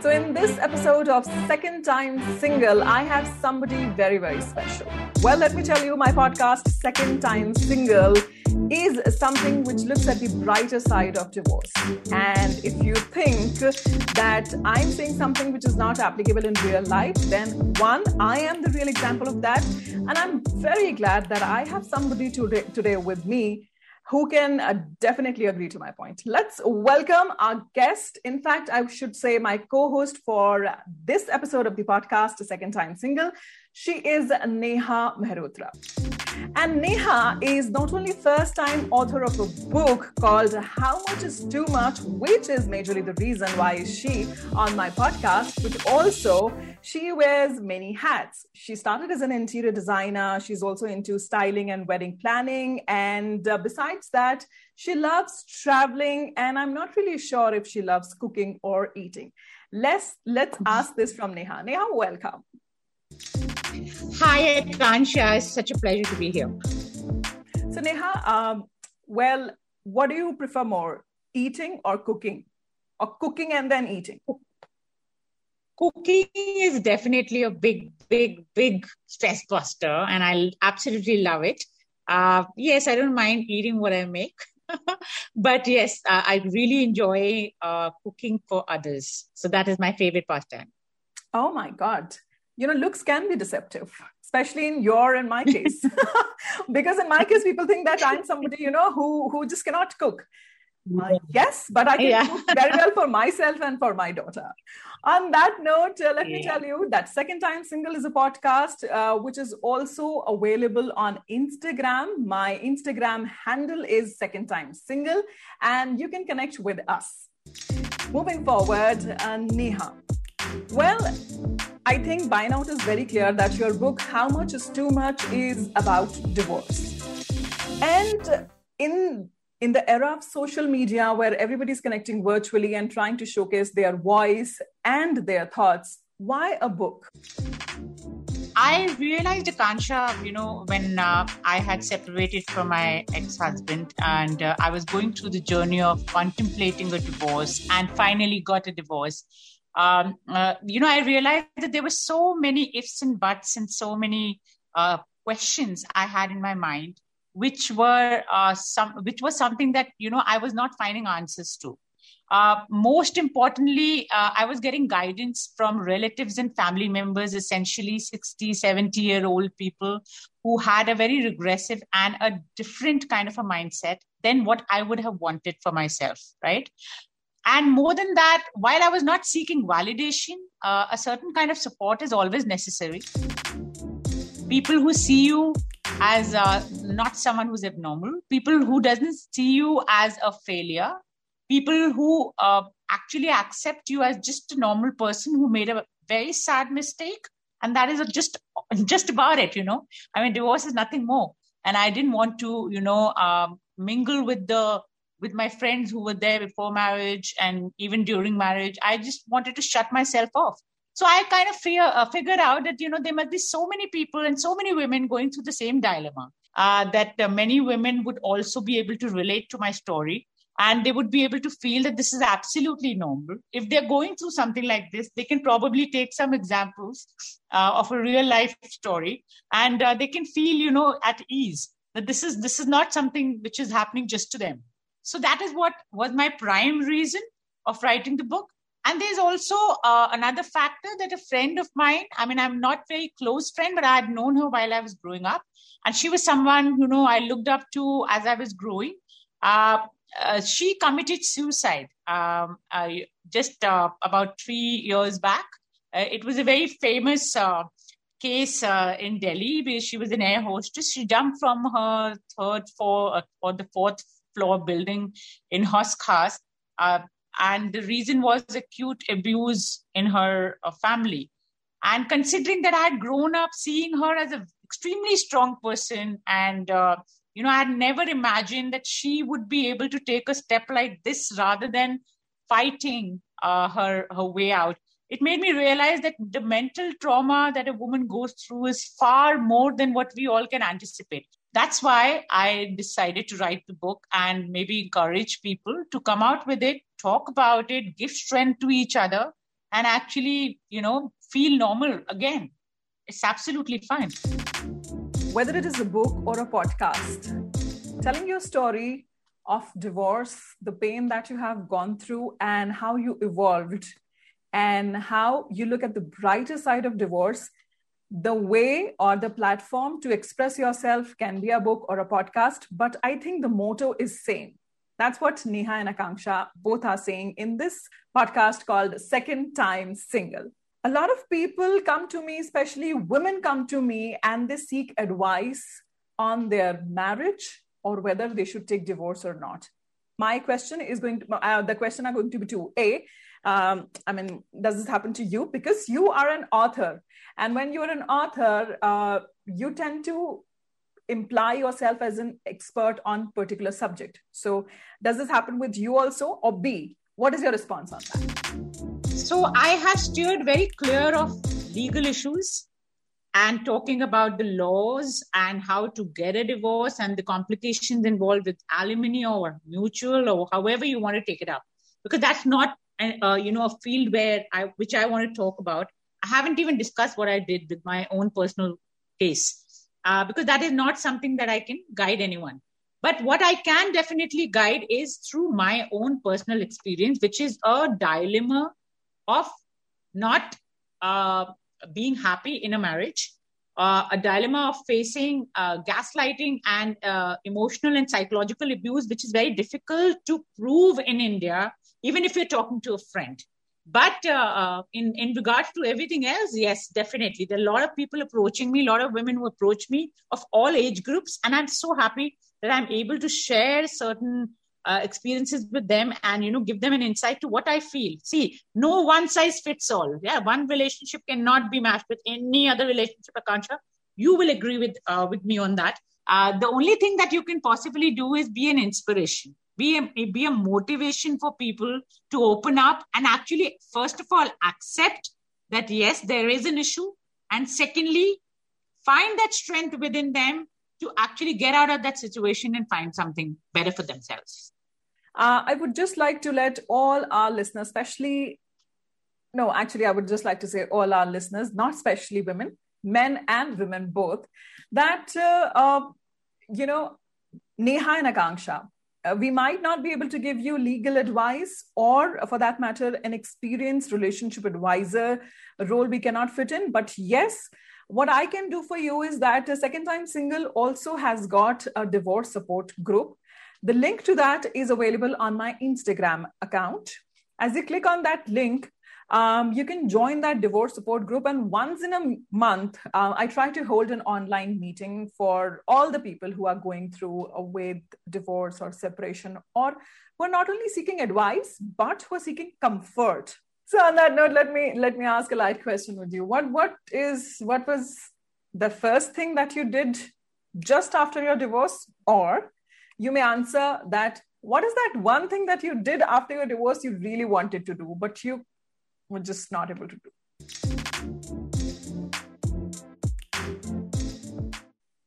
So, in this episode of Second Time Single, I have somebody very, very special. Well, let me tell you, my podcast, Second Time Single, is something which looks at the brighter side of divorce. And if you think that I'm saying something which is not applicable in real life, then one, I am the real example of that. And I'm very glad that I have somebody today, today with me who can uh, definitely agree to my point. Let's welcome our guest. In fact, I should say my co host for this episode of the podcast, Second Time Single. She is Neha Mehrotra. And Neha is not only first time author of a book called How Much is Too Much, which is majorly the reason why she on my podcast, but also she wears many hats. She started as an interior designer. She's also into styling and wedding planning. And uh, besides that, she loves traveling. And I'm not really sure if she loves cooking or eating. Let's let's ask this from Neha. Neha, welcome. Hi, Akansha. It's such a pleasure to be here. So, Neha, um, well, what do you prefer more, eating or cooking? Or cooking and then eating? Cooking is definitely a big, big, big stress buster, and I absolutely love it. Uh, yes, I don't mind eating what I make. but yes, uh, I really enjoy uh, cooking for others. So that is my favorite pastime. Oh my God you know looks can be deceptive especially in your and my case. Because in my case people think that i'm somebody you know who who just cannot cook. Uh, yes but i can yeah. cook very well for myself and for my daughter. On that note uh, let yeah. me tell you that second time single is a podcast uh, which is also available on instagram. My instagram handle is second time single and you can connect with us. Moving forward uh, neha. Well I think by now it is very clear that your book, How Much is Too Much, is about divorce. And in in the era of social media where everybody's connecting virtually and trying to showcase their voice and their thoughts, why a book? I realized, Akansha, you know, when uh, I had separated from my ex husband and uh, I was going through the journey of contemplating a divorce and finally got a divorce um, uh, you know, I realized that there were so many ifs and buts and so many uh, questions I had in my mind, which were uh, some, which was something that you know I was not finding answers to. Uh, most importantly, uh, I was getting guidance from relatives and family members, essentially 60, 70 year old people who had a very regressive and a different kind of a mindset than what I would have wanted for myself, right? And more than that while i was not seeking validation uh, a certain kind of support is always necessary. People who see you as uh, not someone who's abnormal. People who doesn't see you as a failure. People who uh, actually accept you as just a normal person who made a very sad mistake. And that is just just about it you know. I mean divorce is nothing more. And i didn't want to you know um, mingle with the with my friends who were there before marriage and even during marriage i just wanted to shut myself off. So i kind of fear, uh, figured out that you know there must be so many people and so many women going through the same dilemma uh, that uh, many women would also be able to relate to my story and they would be able to feel that this is absolutely normal. If they're going through something like this they can probably take some examples uh, of a real life story and uh, they can feel you know at ease that this is this is not something which is happening just to them so that is what was my prime reason of writing the book. And there's also uh, another factor that a friend of mine, I mean, I'm not very close friend, but I had known her while I was growing up. And she was someone, you know, I looked up to as I was growing. Uh, uh, she committed suicide um, just uh, about three years back. Uh, it was a very famous uh, case in Delhi because she was an air hostess. She jumped from her third floor or the fourth floor building in Hauz Khas. Uh, and the reason was acute abuse in her uh, family. And considering that I had grown up seeing her as an extremely strong person, and uh, you know, I had never imagined that she would be able to take a step like this rather than fighting uh, her her way out. It made me realize that the mental trauma that a woman goes through is far more than what we all can anticipate that's why I decided to write the book and maybe encourage people to come out with it, talk about it, give strength to each other, and actually, you know, feel normal again. It's absolutely fine. Whether it is a book or a podcast, telling your story of divorce, the pain that you have gone through, and how you evolved, and how you look at the brighter side of divorce. The way or the platform to express yourself can be a book or a podcast, but I think the motto is same. That's what Neha and Akanksha both are saying in this podcast called Second Time Single. A lot of people come to me, especially women come to me, and they seek advice on their marriage or whether they should take divorce or not. My question is going to, uh, the question are going to be two. A, um, I mean, does this happen to you? Because you are an author. And when you're an author, uh, you tend to imply yourself as an expert on particular subject. So does this happen with you also? Or B, what is your response on that? So I have steered very clear of legal issues and talking about the laws and how to get a divorce and the complications involved with alimony or mutual or however you want to take it up because that's not uh, you know a field where i which i want to talk about. I haven't even discussed what i did with my own personal case uh, because that is not something that i can guide anyone. But what i can definitely guide is through my own personal experience which is a dilemma of not uh, being happy in a marriage, uh, a dilemma of facing uh, gaslighting and uh, emotional and psychological abuse, which is very difficult to prove in India, even if you're talking to a friend. But uh, uh, in, in regards to everything else, yes, definitely. There are a lot of people approaching me, a lot of women who approach me of all age groups. And I'm so happy that I'm able to share certain uh, experiences with them and you know give them an insight to what i feel see no one size fits all yeah one relationship cannot be matched with any other relationship akanksha you will agree with uh, with me on that uh, the only thing that you can possibly do is be an inspiration be a, be a motivation for people to open up and actually first of all accept that yes there is an issue and secondly find that strength within them to actually get out of that situation and find something better for themselves. Uh, I would just like to let all our listeners, especially, no, actually, I would just like to say all our listeners, not especially women, men and women both, that, uh, uh, you know, Neha and Akanksha, uh, we might not be able to give you legal advice or, for that matter, an experienced relationship advisor role we cannot fit in. But yes, what I can do for you is that a second time single also has got a divorce support group. The link to that is available on my Instagram account. As you click on that link, um, you can join that divorce support group. And once in a month, uh, I try to hold an online meeting for all the people who are going through a with divorce or separation, or who are not only seeking advice, but who are seeking comfort so on that note, let me let me ask a light question with you. What what is what was the first thing that you did just after your divorce, or you may answer that what is that one thing that you did after your divorce you really wanted to do, but you were just not able to do?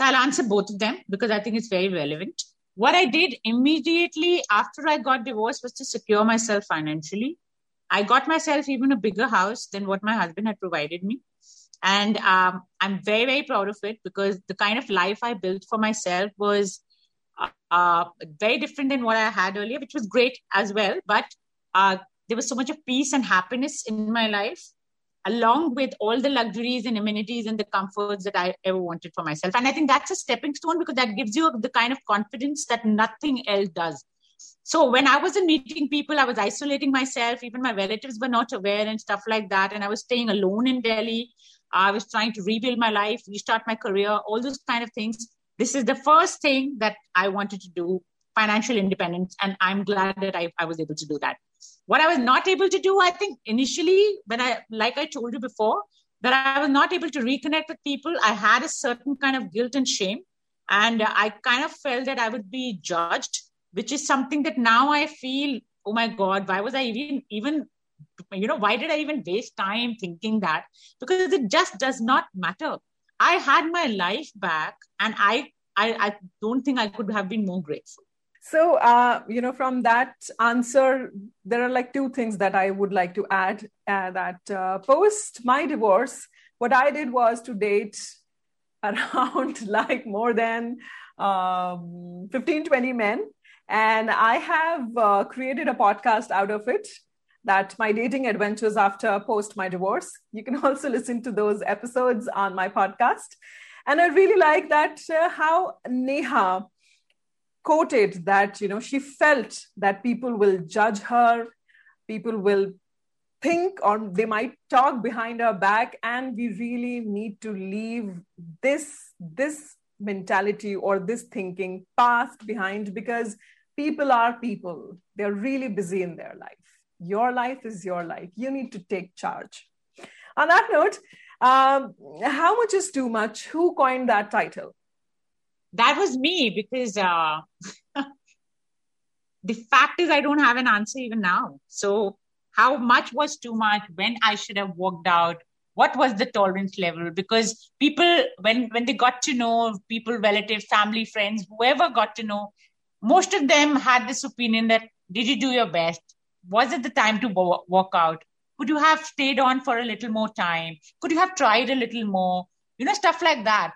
I'll answer both of them because I think it's very relevant. What I did immediately after I got divorced was to secure myself financially. I got myself even a bigger house than what my husband had provided me. And um, I'm very, very proud of it because the kind of life I built for myself was uh, uh, very different than what I had earlier, which was great as well. But uh, there was so much of peace and happiness in my life, along with all the luxuries and amenities and the comforts that I ever wanted for myself. And I think that's a stepping stone because that gives you the kind of confidence that nothing else does. So when I wasn't meeting people, I was isolating myself. Even my relatives were not aware and stuff like that. And I was staying alone in Delhi. I was trying to rebuild my life, restart my career, all those kind of things. This is the first thing that I wanted to do, financial independence. And I'm glad that I, I was able to do that. What I was not able to do, I think initially, when I, like I told you before, that I was not able to reconnect with people. I had a certain kind of guilt and shame. And I kind of felt that I would be judged which is something that now I feel, oh my God, why was I even, even, you know, why did I even waste time thinking that? Because it just does not matter. I had my life back and I, I, I don't think I could have been more grateful. So, uh, you know, from that answer, there are like two things that I would like to add. Uh, that uh, post my divorce, what I did was to date around like more than um, 15, 20 men. And I have uh, created a podcast out of it that my dating adventures after post my divorce. You can also listen to those episodes on my podcast. And I really like that uh, how Neha quoted that, you know, she felt that people will judge her, people will think or they might talk behind her back and we really need to leave this this mentality or this thinking past behind because people are people. They're really busy in their life. Your life is your life. You need to take charge. On that note um, how much is too much? Who coined that title that was me because uh, the fact is i don't have an answer even now. So how much was too much? When i should have walked out? What was the tolerance level? Because people when when they got to know people relatives family friends whoever got to know most of them had this opinion that did you do your best? Was it the time to walk out? Could you have stayed on for a little more time? Could you have tried a little more? You know stuff like that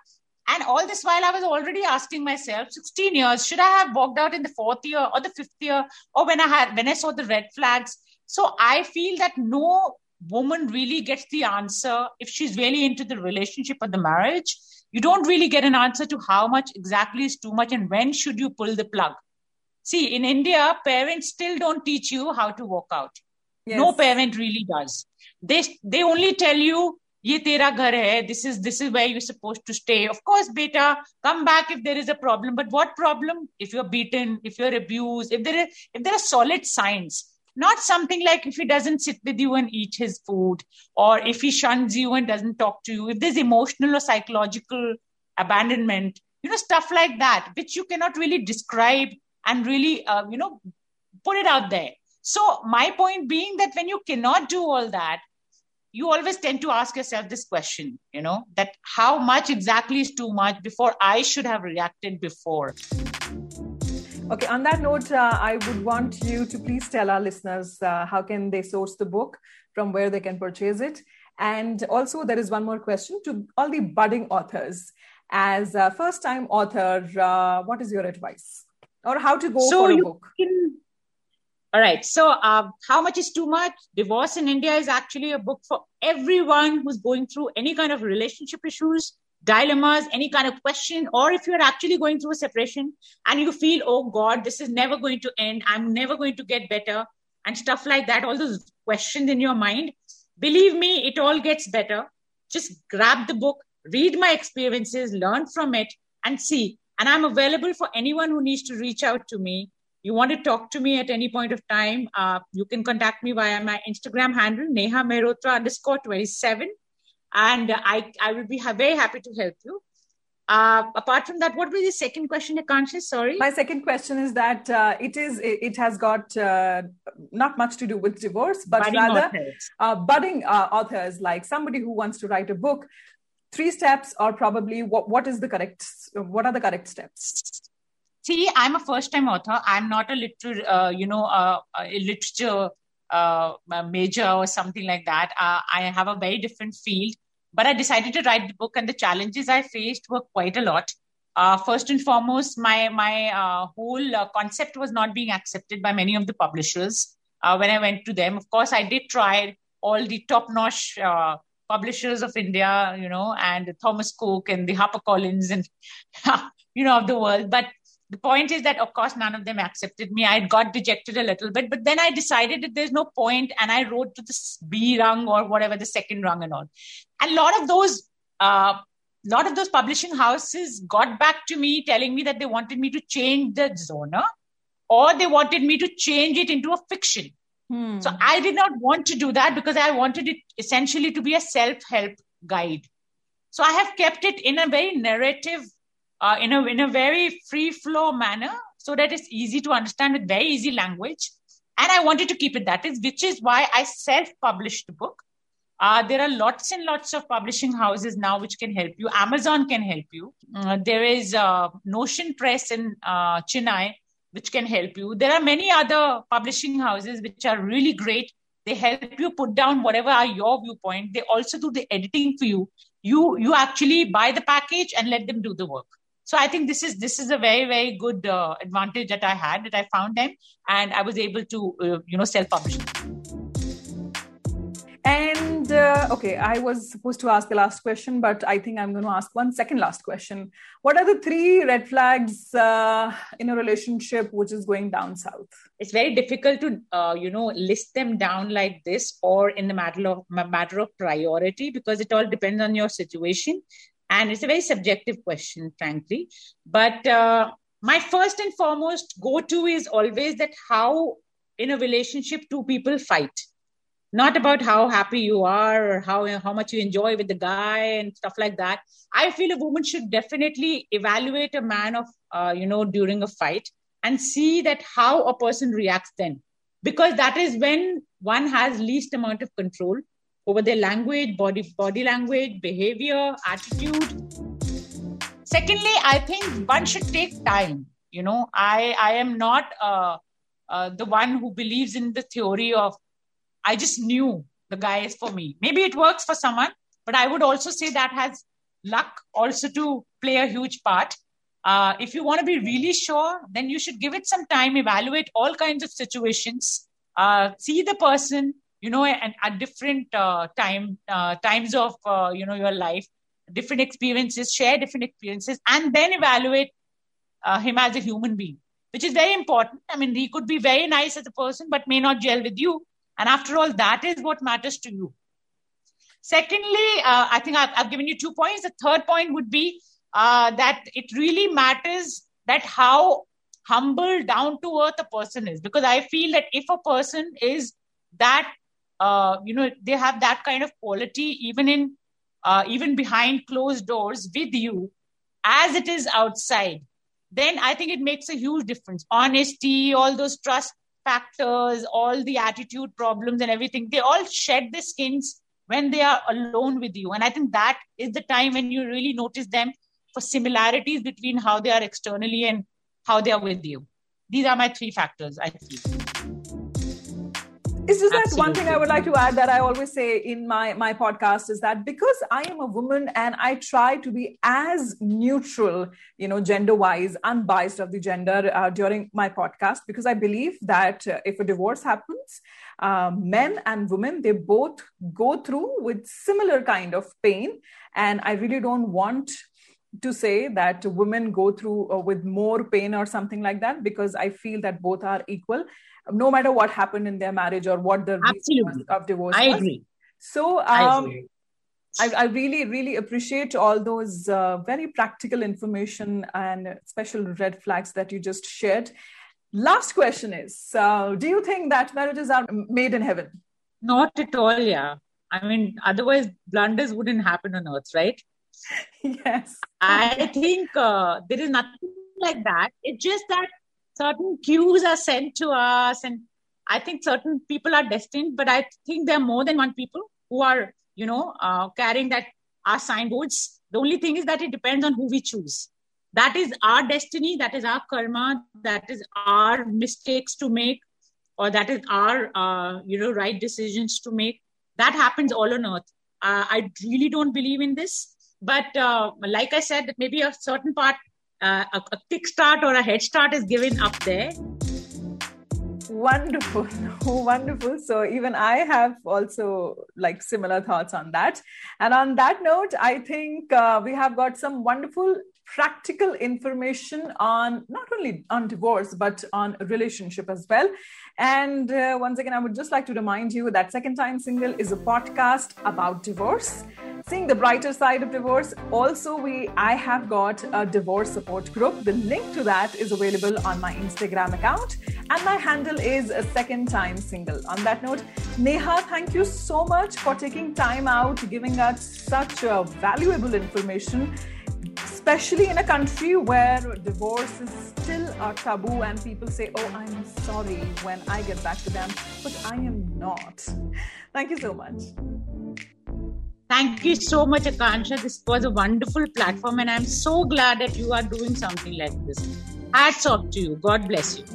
and all this while i was already asking myself 16 years should i have walked out in the fourth year or the fifth year or when i had when i saw the red flags? So i feel that no woman really gets the answer if she's really into the relationship or the marriage. You don't really get an answer to how much exactly is too much and when should you pull the plug. See in india parents still don't teach you how to walk out. Yes. no parent really does. They they only tell you ye tera ghar hai this is this is where you're supposed to stay. Of course beta come back if there is a problem but what problem? If you're beaten if you're abused if there is if there are solid signs. Not something like if he doesn't sit with you and eat his food, or if he shuns you and doesn't talk to you, if there's emotional or psychological abandonment, you know, stuff like that, which you cannot really describe and really, uh, you know, put it out there. So, my point being that when you cannot do all that, you always tend to ask yourself this question, you know, that how much exactly is too much before I should have reacted before. Okay, on that note, uh, I would want you to please tell our listeners uh, how can they source the book, from where they can purchase it. And also, there is one more question to all the budding authors. As a first time author, uh, what is your advice? Or how to go so for a book? Can... All right. So, uh, How Much is Too Much? Divorce in India is actually a book for everyone who's going through any kind of relationship issues dilemmas, any kind of question, or if you're actually going through a separation and you feel, oh God, this is never going to end, I'm never going to get better, and stuff like that, all those questions in your mind, believe me, it all gets better. Just grab the book, read my experiences, learn from it, and see. And I'm available for anyone who needs to reach out to me. You want to talk to me at any point of time, uh, you can contact me via my Instagram handle, Neha Mehrotra underscore 27 and I, I will be very happy to help you. Uh, apart from that, what was the second question, Akansha? Sorry. My second question is that uh, it is it has got uh, not much to do with divorce, but budding rather authors. Uh, budding uh, authors like somebody who wants to write a book. Three steps, or probably what what is the correct? What are the correct steps? See, I'm a first-time author. I'm not a liter, uh, you know, a literature major or something like that. I have a very different field but I decided to write the book, and the challenges I faced were quite a lot. Uh, first and foremost, my my uh, whole uh, concept was not being accepted by many of the publishers uh, when I went to them. Of course, I did try all the top-notch uh, publishers of India, you know, and Thomas Cook and the HarperCollins and you know of the world, but the point is that of course none of them accepted me. I got dejected a little bit but then i decided that there's no point and i wrote to the b rung or whatever the second rung and all. And a lot of those uh, lot of those publishing houses got back to me telling me that they wanted me to change the genre or they wanted me to change it into a fiction. Hmm. so i did not want to do that because i wanted it essentially to be a self-help guide. So i have kept it in a very narrative uh, in a in a very free flow manner so that it's easy to understand with very easy language and i wanted to keep it that is which is why i self published the book uh, there are lots and lots of publishing houses now which can help you amazon can help you uh, there is uh, notion press in uh, chennai which can help you. There are many other publishing houses which are really great. They help you put down whatever are your viewpoint. They also do the editing for you. You you actually buy the package and let them do the work. So I think this is this is a very very good uh, advantage that I had that I found them and I was able to uh, you know self publish. And uh, okay, I was supposed to ask the last question, but I think I'm going to ask one second last question. What are the three red flags uh, in a relationship which is going down south? It's very difficult to, uh, you know, list them down like this or in the matter of matter of priority because it all depends on your situation, and it's a very subjective question, frankly. But uh, my first and foremost go-to is always that how in a relationship two people fight. Not about how happy you are or how how much you enjoy with the guy and stuff like that. I feel a woman should definitely evaluate a man of uh, you know during a fight and see that how a person reacts then. Because that is when one has least amount of control over their language body body language behavior attitude secondly i think one should take time you know i i am not uh, uh, the one who believes in the theory of I just knew the guy is for me. Maybe it works for someone, but I would also say that has luck also to play a huge part. Uh, if you want to be really sure, then you should give it some time, evaluate all kinds of situations, uh, see the person, you know, and at different uh, time uh, times of uh, you know your life, different experiences, share different experiences, and then evaluate uh, him as a human being, which is very important. I mean, he could be very nice as a person, but may not gel with you. And after all, that is what matters to you. Secondly, uh, I think I've, I've, given you two points. The third point would be uh, that it really matters that how humble, down to earth a person is. Because I feel that if a person is that, uh, you know, they have that kind of quality, even in uh, even behind closed doors with you, as it is outside, then I think it makes a huge difference. Honesty, all those trust factors, all the attitude problems and everything, they all shed their skins when they are alone with you. And I think that is the time when you really notice them for similarities between how they are externally and how they are with you. These are my three factors, I feel. It's just that one thing I would like to add that I always say in my my podcast is that because I am a woman and I try to be as neutral, you know, gender wise, unbiased of the gender uh, during my podcast, because I believe that uh, if a divorce happens, uh, men and women they both go through with similar kind of pain, and I really don't want to say that women go through uh, with more pain or something like that because I feel that both are equal no matter what happened in their marriage or what the Absolutely. of divorce I was. agree. So um, I, agree. I, I, really, really appreciate all those uh, very practical information and special red flags that you just shared. Last question is uh, Do you think that marriages are made in heaven? Not at all, yeah. I mean, otherwise, blunders wouldn't happen on earth, right? yes. I think uh, there is nothing like that. It's just that certain cues are sent to us and i think certain people are destined but i think there are more than one people who are you know uh, carrying that our signboards. The only thing is that it depends on who we choose. That is our destiny. That is our karma. That is our mistakes to make or that is our uh, you know right decisions to make. That happens all on earth. Uh, i really don't believe in this but uh, like i said maybe a certain part uh, a, kickstart or a head start is given up there. Wonderful, wonderful. So even I have also like similar thoughts on that. And on that note, I think uh, we have got some wonderful practical information on not only on divorce but on relationship as well. And uh, once again i would just like to remind you that second time single is a podcast about divorce. Seeing the brighter side of divorce also we i have got a divorce support group. The link to that is available on my instagram account. And my handle is a second time single. On that note neha thank you so much for taking time out giving us such valuable information especially in a country where divorce is still a taboo and people say oh i'm sorry when i get back to them but i am not thank you so much Thank you so much, Akansha. This was a wonderful platform, and I'm so glad that you are doing something like this. Hats off to you. God bless you.